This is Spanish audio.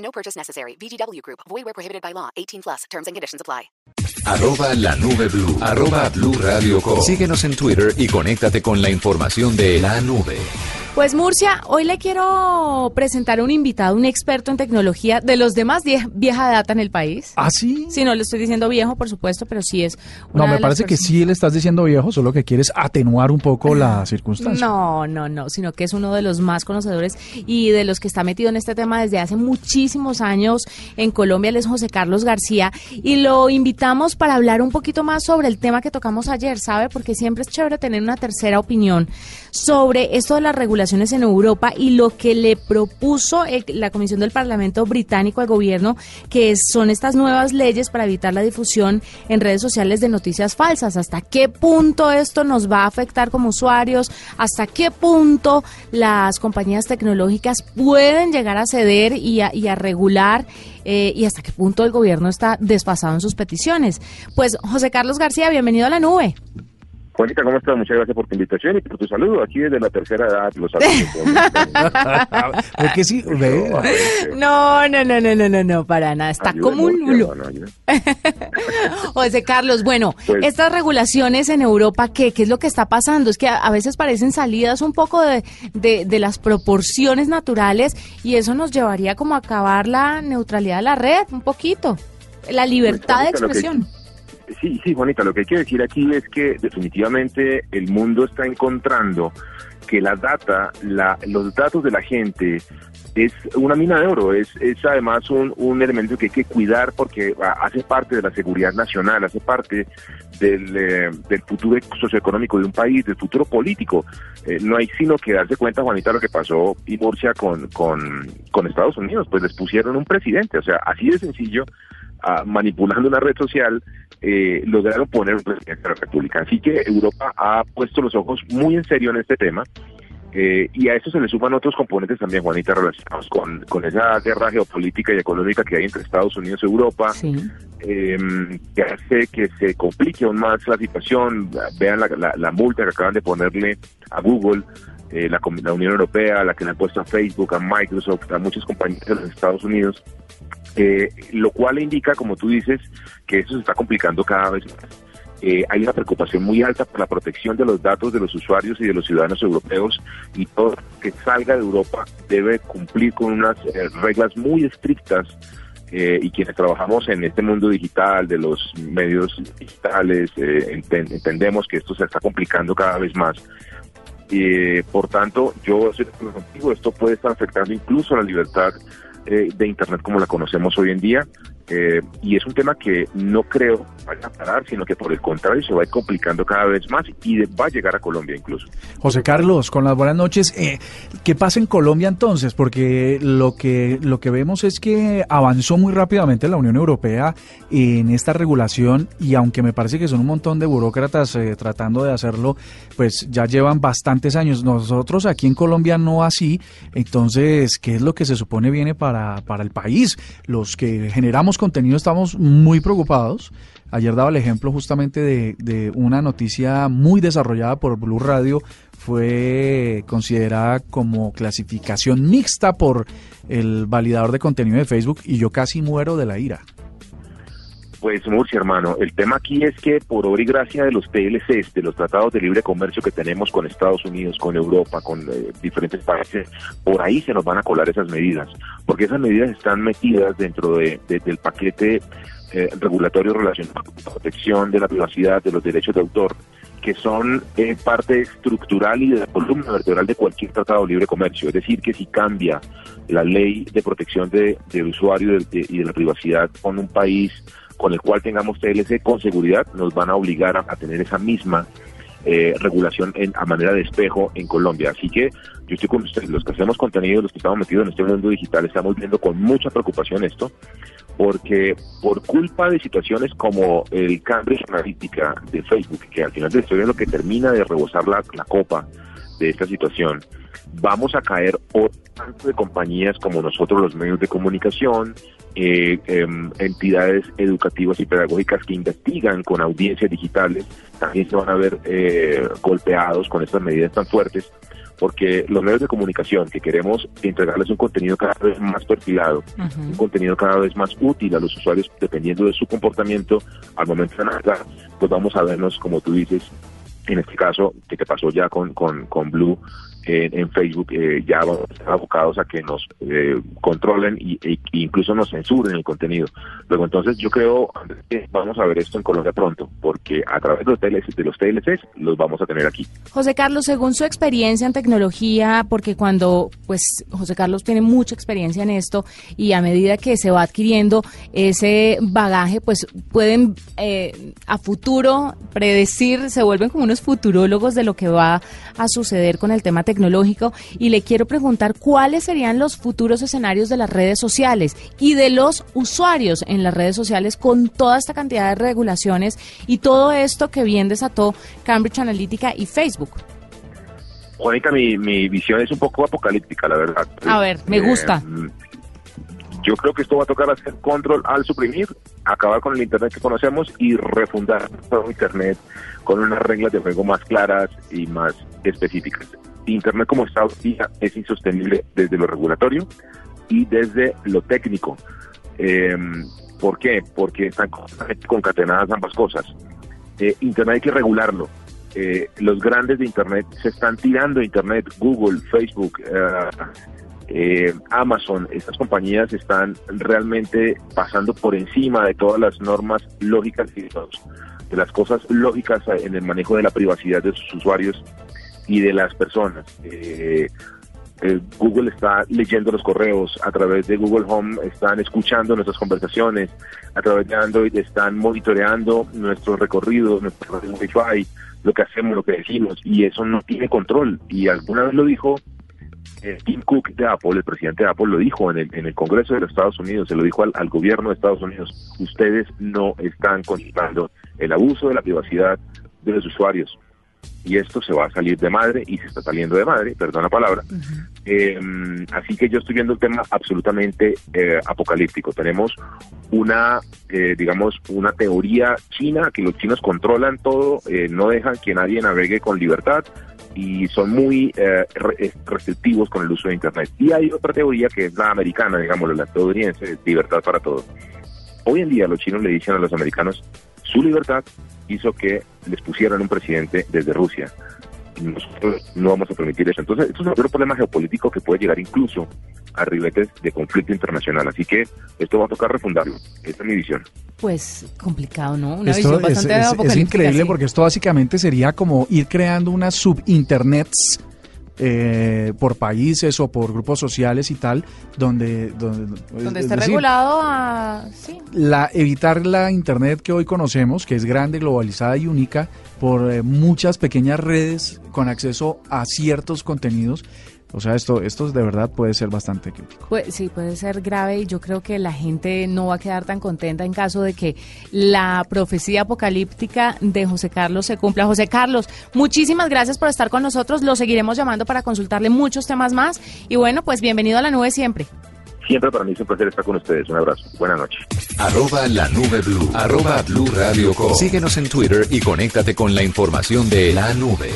No purchase necessary. VGW Group. Void where prohibited by law. 18 plus. Terms and conditions apply. Arroba la nube blue. Arroba blue radio com. Síguenos en Twitter y conéctate con la información de la nube. Pues Murcia, hoy le quiero presentar a un invitado, un experto en tecnología de los demás vie- vieja data en el país. ¿Ah, sí? Sí, no le estoy diciendo viejo, por supuesto, pero sí es. No, una me de las parece que sí le estás diciendo viejo, solo que quieres atenuar un poco la circunstancia. No, no, no, sino que es uno de los más conocedores y de los que está metido en este tema desde hace muchísimos años en Colombia. Él es José Carlos García y lo invitamos para hablar un poquito más sobre el tema que tocamos ayer, ¿sabe? Porque siempre es chévere tener una tercera opinión sobre esto de las regulaciones en Europa y lo que le propuso la Comisión del Parlamento británico al gobierno, que son estas nuevas leyes para evitar la difusión en redes sociales de noticias falsas. ¿Hasta qué punto esto nos va a afectar como usuarios? ¿Hasta qué punto las compañías tecnológicas pueden llegar a ceder y a, y a regular? eh, y hasta qué punto el gobierno está desfasado en sus peticiones. Pues José Carlos García, bienvenido a la nube. Juanita, ¿cómo estás? Muchas gracias por tu invitación y por tu saludo. Aquí desde la tercera edad, los saludos. Porque sí, ve, No, no, no, no, no, no, no, para nada. Está Ayuda como un ayuda. José Carlos, bueno, Pues- estas regulaciones en Europa, ¿qué, ¿qué es lo que está pasando? Es que a, a veces parecen salidas un poco de, de- de las proporciones naturales y eso nos llevaría como a acabar la neutralidad de la red, un poquito. La libertad de Pues, expresión. Sí, sí, Juanita, lo que hay que decir aquí es que definitivamente el mundo está encontrando que la data, la, los datos de la gente es una mina de oro, es, es además un, un elemento que hay que cuidar porque ah, hace parte de la seguridad nacional, hace parte del, eh, futuro socioeconómico de un país, del futuro político. Eh, no hay sino que darse cuenta, Juanita, lo que pasó y Murcia con, con, con Estados Unidos, pues les pusieron un presidente, o sea, así de sencillo, ah, manipulando una red social, eh, lograron poner un presidente de la República. Así que Europa ha puesto los ojos muy en serio en este tema. eh, y a eso se le suman otros componentes también, Juanita, relacionados con, con esa guerra geopolítica y económica que hay entre Estados Unidos y Europa, Sí. eh, que hace que se complique aún más la situación. Vean la, la- la multa que acaban de ponerle a Google, eh, la, la Unión Europea, la que le han puesto a Facebook, a Microsoft, a muchas compañías de los Estados Unidos, eh, lo cual indica, como tú dices, que eso se está complicando cada vez más. Eh, hay una preocupación muy alta por la protección de los datos de los usuarios y de los ciudadanos europeos y todo que salga de Europa debe cumplir con unas eh, reglas muy estrictas eh, y quienes trabajamos en este mundo digital, de los medios digitales, eh, enten- entendemos que esto se está complicando cada vez más. Eh, por tanto, yo estoy contigo, esto puede estar afectando incluso la libertad eh, de Internet como la conocemos hoy en día. Eh, y es un tema que no creo vaya a parar, sino que por el contrario se va a ir complicando cada vez más y va a llegar a Colombia incluso. José Carlos, con las buenas noches. Eh, ¿Qué pasa en Colombia entonces? Porque lo que, lo que vemos es que avanzó muy rápidamente la Unión Europea en esta regulación y aunque me parece que son un montón de burócratas eh, tratando de hacerlo, pues ya llevan bastantes años. Nosotros aquí en Colombia no así. Entonces, ¿qué es lo que se supone viene para, para el país? Los que generamos contenido estamos muy preocupados. Ayer daba el ejemplo justamente de, una noticia muy desarrollada por Blue Radio, fue considerada como clasificación mixta por el validador de contenido de Facebook y yo casi muero de la ira. Pues Murcia, hermano, el tema aquí es que por obra y gracia de los TLCs, de los tratados de libre comercio que tenemos con Estados Unidos, con Europa, con eh, diferentes países, por ahí se nos van a colar esas medidas, porque esas medidas están metidas dentro de, de- del paquete eh, regulatorio relacionado con la protección de la privacidad, de los derechos de autor, que son eh, parte estructural y de la columna vertebral de cualquier tratado de libre comercio. Es decir, que si cambia la ley de protección de- del usuario de- de- y de la privacidad con un país con el cual tengamos TLC con seguridad, nos van a obligar a, tener esa misma eh, regulación en, a manera de espejo en Colombia. Así que yo estoy con ustedes, los que hacemos contenido, los que estamos metidos en este mundo digital, estamos viendo con mucha preocupación esto, porque por culpa de situaciones como el Cambridge Analytica de Facebook, que al final de la historia es lo que termina de rebosar la, la copa de esta situación, vamos a caer tanto de compañías como nosotros, los medios de comunicación, eh, em, entidades educativas y pedagógicas que investigan con audiencias digitales, también se van a ver eh, golpeados con estas medidas tan fuertes, porque los medios de comunicación que queremos entregarles un contenido cada vez más perfilado, un contenido cada vez más útil a los usuarios dependiendo de su comportamiento al momento de navegar, pues vamos a vernos, como tú dices, en este caso, que te pasó ya con, con, con Blue, en, Facebook eh, ya vamos abocados a que nos eh, controlen y, e incluso nos censuren el contenido. Luego entonces yo creo que vamos a ver esto en Colombia pronto, porque a través de los, TLCs, de los TLCs los vamos a tener aquí. José Carlos, según su experiencia en tecnología, porque cuando pues José Carlos tiene mucha experiencia en esto y a medida que se va adquiriendo ese bagaje, pues pueden eh, a futuro predecir, se vuelven como unos futurólogos de lo que va a suceder con el tema y le quiero preguntar cuáles serían los futuros escenarios de las redes sociales y de los usuarios en las redes sociales con toda esta cantidad de regulaciones y todo esto que bien desató Cambridge Analytica y Facebook. Juanita, mi, mi visión es un poco apocalíptica, la verdad. A ver, me gusta. Eh, yo creo que esto va a tocar hacer control al suprimir, acabar con el Internet que conocemos y refundar todo Internet con unas reglas de juego más claras y más específicas. Internet como está es insostenible desde lo regulatorio y desde lo técnico. Eh, ¿Por qué? Porque están concatenadas ambas cosas. Eh, Internet hay que regularlo. Eh, los grandes de Internet se están tirando Internet, Google, Facebook, eh, Amazon, estas compañías están realmente pasando por encima de todas las normas lógicas y de las cosas lógicas en el manejo de la privacidad de sus usuarios y de las personas. Eh, eh, Google está leyendo los correos, a través de Google Home están escuchando nuestras conversaciones, a través de Android están monitoreando nuestros recorridos, nuestro Wi-Fi, lo que hacemos, lo que decimos, y eso no tiene control. Y alguna vez lo dijo eh, Tim Cook de Apple, el presidente de Apple, lo dijo en el, en el Congreso de los Estados Unidos, se lo dijo al, al gobierno de Estados Unidos, ustedes no están controlando el abuso de la privacidad de los usuarios y esto se va a salir de madre y se está saliendo de madre, perdón la palabra. Eh, así que yo estoy viendo el tema absolutamente eh, apocalíptico. Tenemos una, eh, digamos, una teoría china que los chinos controlan todo, no dejan que nadie navegue con libertad y son muy restrictivos con el uso de Internet. Y hay otra teoría que es la americana, digamos, la estadounidense, libertad para todos. Hoy en día los chinos le dicen a los americanos, su libertad hizo que les pusieran un presidente desde Rusia. nosotros no vamos a permitir eso. Entonces, esto es un problema geopolítico que puede llegar incluso a ribetes de conflicto internacional. Así que esto va a tocar refundarlo. Esta es mi visión. Pues complicado, ¿no? Una esto visión bastante es, es increíble porque esto básicamente sería como ir creando unas subinternets eh, por países o por grupos sociales y tal, donde... Donde, donde esté regulado a... Sí. La, evitar la Internet que hoy conocemos, que es grande, globalizada y única, por eh, muchas pequeñas redes con acceso a ciertos contenidos o sea, esto, esto de verdad puede ser bastante crítico. Pues, sí, puede ser grave y yo creo que la gente no va a quedar tan contenta en caso de que la profecía apocalíptica de José Carlos se cumpla. José Carlos, muchísimas gracias por estar con nosotros. Lo seguiremos llamando para consultarle muchos temas más. Y bueno, pues bienvenido a la nube siempre. Siempre para mí es un placer estar con ustedes. Un abrazo. Buenas noches. Arroba la nube blue. Arroba blue radio Síguenos en Twitter y conéctate con la información de la nube.